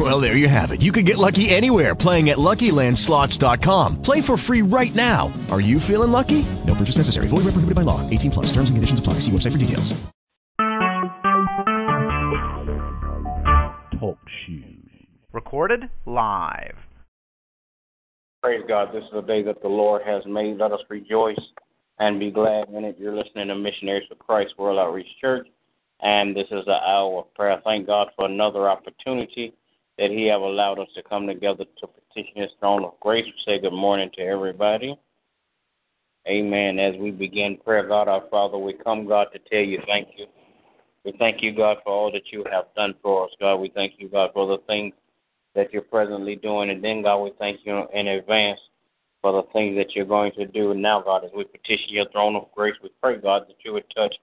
Well, there you have it. You can get lucky anywhere playing at LuckyLandSlots.com. Play for free right now. Are you feeling lucky? No purchase necessary. Void where prohibited by law. 18 plus. Terms and conditions apply. See website for details. Talk shoes. Recorded live. Praise God. This is the day that the Lord has made. Let us rejoice and be glad in it. You're listening to Missionaries for Christ World Outreach Church, and this is the hour of prayer. Thank God for another opportunity that He have allowed us to come together to petition His throne of grace. We say good morning to everybody. Amen. As we begin prayer, God our Father, we come, God, to tell you thank you. We thank you, God, for all that you have done for us, God. We thank you, God, for the things that you're presently doing. And then, God, we thank you in advance for the things that you're going to do. Now, God, as we petition your throne of grace, we pray, God, that you would touch,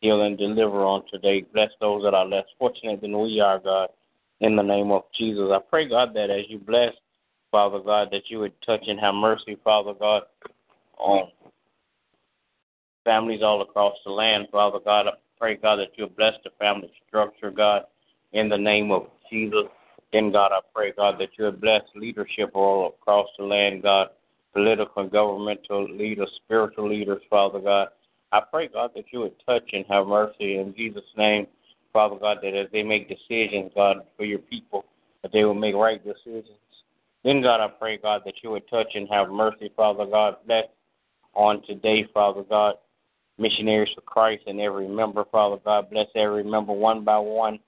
heal, and deliver on today. Bless those that are less fortunate than we are, God, in the name of Jesus. I pray, God, that as you bless, Father God, that you would touch and have mercy, Father God, on families all across the land, Father God. I pray, God, that you bless the family structure, God, in the name of Jesus. Then, God, I pray, God, that you would bless leadership all across the land, God, political and governmental leaders, spiritual leaders, Father God. I pray, God, that you would touch and have mercy in Jesus' name, Father God, that as they make decisions, God, for your people, that they will make right decisions. Then, God, I pray, God, that you would touch and have mercy, Father God. Bless on today, Father God, missionaries for Christ and every member, Father God. Bless every member one by one.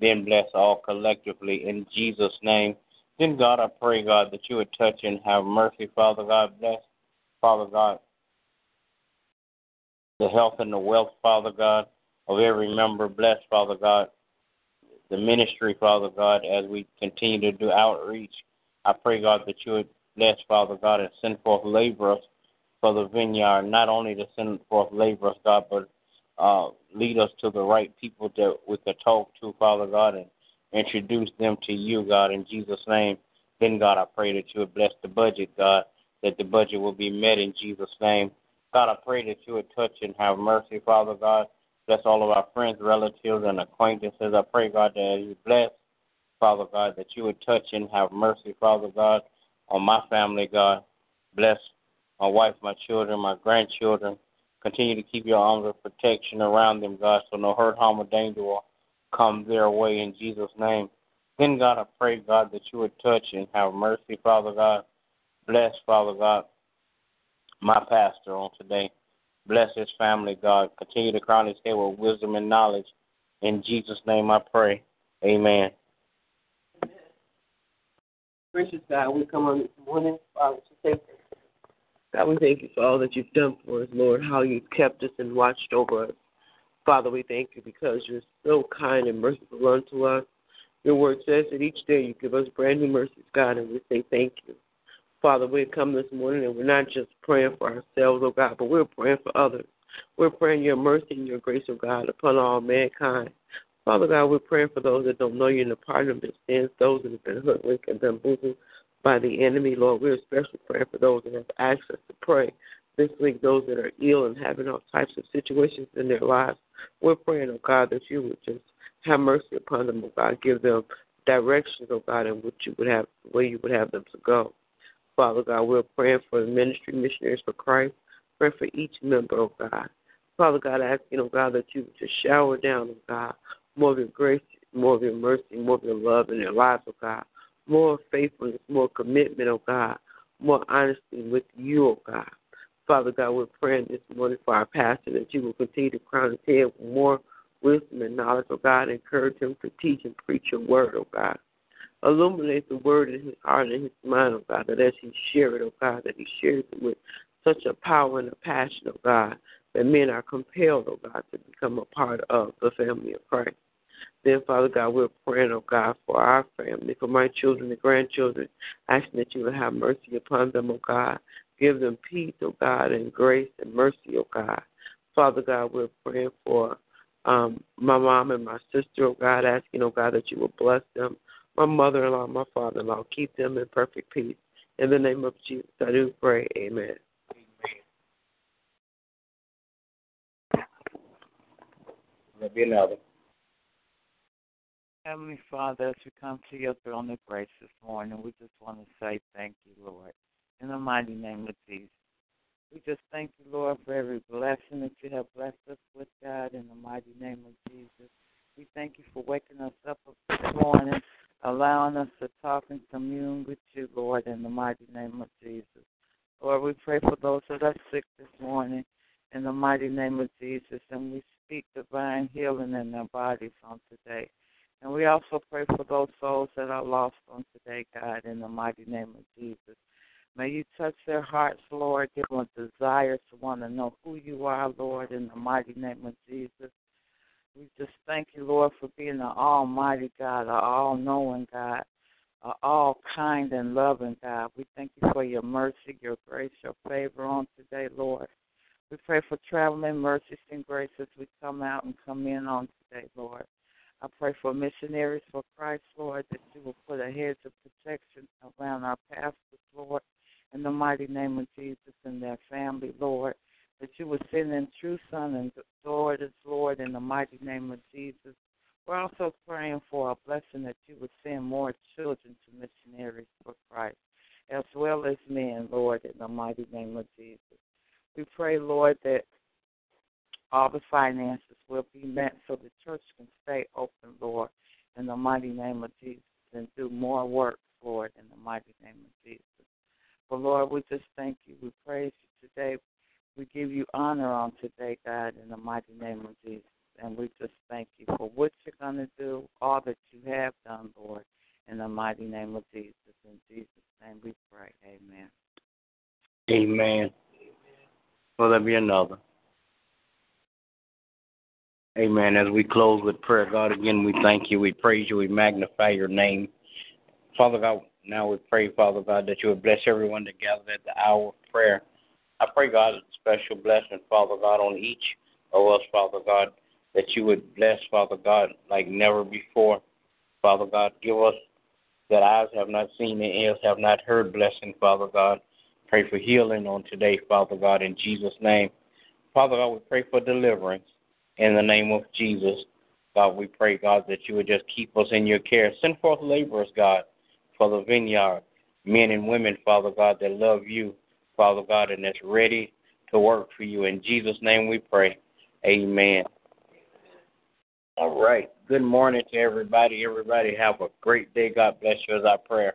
Then bless all collectively in Jesus' name. Then, God, I pray, God, that you would touch and have mercy, Father God. Bless, Father God, the health and the wealth, Father God, of every member. Bless, Father God, the ministry, Father God, as we continue to do outreach. I pray, God, that you would bless, Father God, and send forth laborers for the vineyard, not only to send forth laborers, God, but uh, lead us to the right people that we could talk to, Father God, and introduce them to you, God, in Jesus' name. Then, God, I pray that you would bless the budget, God, that the budget will be met in Jesus' name. God, I pray that you would touch and have mercy, Father God. Bless all of our friends, relatives, and acquaintances. I pray, God, that you bless, Father God, that you would touch and have mercy, Father God, on my family, God. Bless my wife, my children, my grandchildren. Continue to keep your arms of protection around them, God, so no hurt, harm, or danger will come their way in Jesus' name. Then, God, I pray, God, that you would touch and have mercy, Father God. Bless, Father God, my pastor on today. Bless his family, God. Continue to crown his head with wisdom and knowledge. In Jesus' name I pray. Amen. Gracious God, we come on this morning, Father, to say God, we thank you for all that you've done for us, Lord, how you've kept us and watched over us. Father, we thank you because you're so kind and merciful unto us. Your word says that each day you give us brand new mercies, God, and we say thank you. Father, we come this morning and we're not just praying for ourselves, oh God, but we're praying for others. We're praying your mercy and your grace, oh God, upon all mankind. Father God, we're praying for those that don't know you in the pardon of their sins, those that have been hoodwinked and bamboozled by the enemy, Lord. We're especially praying for those that have access to pray this week, those that are ill and having all types of situations in their lives. We're praying, oh God, that you would just have mercy upon them, oh God. Give them directions, oh God, in which you would have where you would have them to go. Father God, we're praying for the ministry missionaries for Christ. Pray for each member, oh God. Father God, asking, oh God, that you just shower down, oh God, more of your grace, more of your mercy, more of your love in their lives, oh God. More faithfulness, more commitment, oh God. More honesty with you, oh God. Father God, we're praying this morning for our pastor that you will continue to crown his head with more wisdom and knowledge, oh God. Encourage him to teach and preach your word, oh God. Illuminate the word in his heart and his mind, oh God, that as he shares it, oh God, that he shares it with such a power and a passion, oh God, that men are compelled, oh God, to become a part of the family of Christ. Then, Father God, we're praying, oh God, for our family, for my children and grandchildren, asking that you will have mercy upon them, oh God. Give them peace, oh God, and grace and mercy, oh God. Father God, we're praying for um, my mom and my sister, oh God, asking, oh God, that you will bless them. My mother in law, my father in law, keep them in perfect peace. In the name of Jesus, I do pray. Amen. There'll be another. Heavenly Father, as we come to your throne of grace this morning, we just want to say thank you, Lord. In the mighty name of Jesus. We just thank you, Lord, for every blessing that you have blessed us with, God, in the mighty name of Jesus. We thank you for waking us up this morning, allowing us to talk and commune with you, Lord, in the mighty name of Jesus. Lord, we pray for those that are sick this morning in the mighty name of Jesus, and we speak divine healing in their bodies on today. And we also pray for those souls that are lost on today, God, in the mighty name of Jesus. May you touch their hearts, Lord. Give them a desire to want to know who you are, Lord, in the mighty name of Jesus. We just thank you, Lord, for being an almighty God, an all knowing God, an all kind and loving God. We thank you for your mercy, your grace, your favor on today, Lord. We pray for traveling mercies and grace as we come out and come in on today, Lord. I pray for missionaries for Christ, Lord, that you will put a hedge of protection around our pastors, Lord, in the mighty name of Jesus and their family, Lord. That you would send in true son and daughters, Lord, in the mighty name of Jesus. We're also praying for a blessing that you would send more children to missionaries for Christ, as well as men, Lord, in the mighty name of Jesus. We pray, Lord, that all the finances will be met so the church can stay open, Lord, in the mighty name of Jesus, and do more work, Lord, in the mighty name of Jesus. But Lord, we just thank you. We praise you today. We give you honor on today, God, in the mighty name of Jesus. And we just thank you for what you're going to do, all that you have done, Lord, in the mighty name of Jesus. In Jesus' name we pray. Amen. Amen. Will there be another? Amen. As we close with prayer, God, again, we thank you, we praise you, we magnify your name. Father God, now we pray, Father God, that you would bless everyone that gathered at the hour of prayer. I pray, God, a special blessing, Father God, on each of us, Father God, that you would bless, Father God, like never before. Father God, give us that eyes have not seen and ears have not heard blessing, Father God. Pray for healing on today, Father God, in Jesus' name. Father God, we pray for deliverance in the name of Jesus. God, we pray, God, that you would just keep us in your care. Send forth laborers, God, for the vineyard, men and women, Father God, that love you, Father God, and that's ready to work for you. In Jesus' name we pray. Amen. All right. Good morning to everybody. Everybody have a great day. God bless you as our prayer.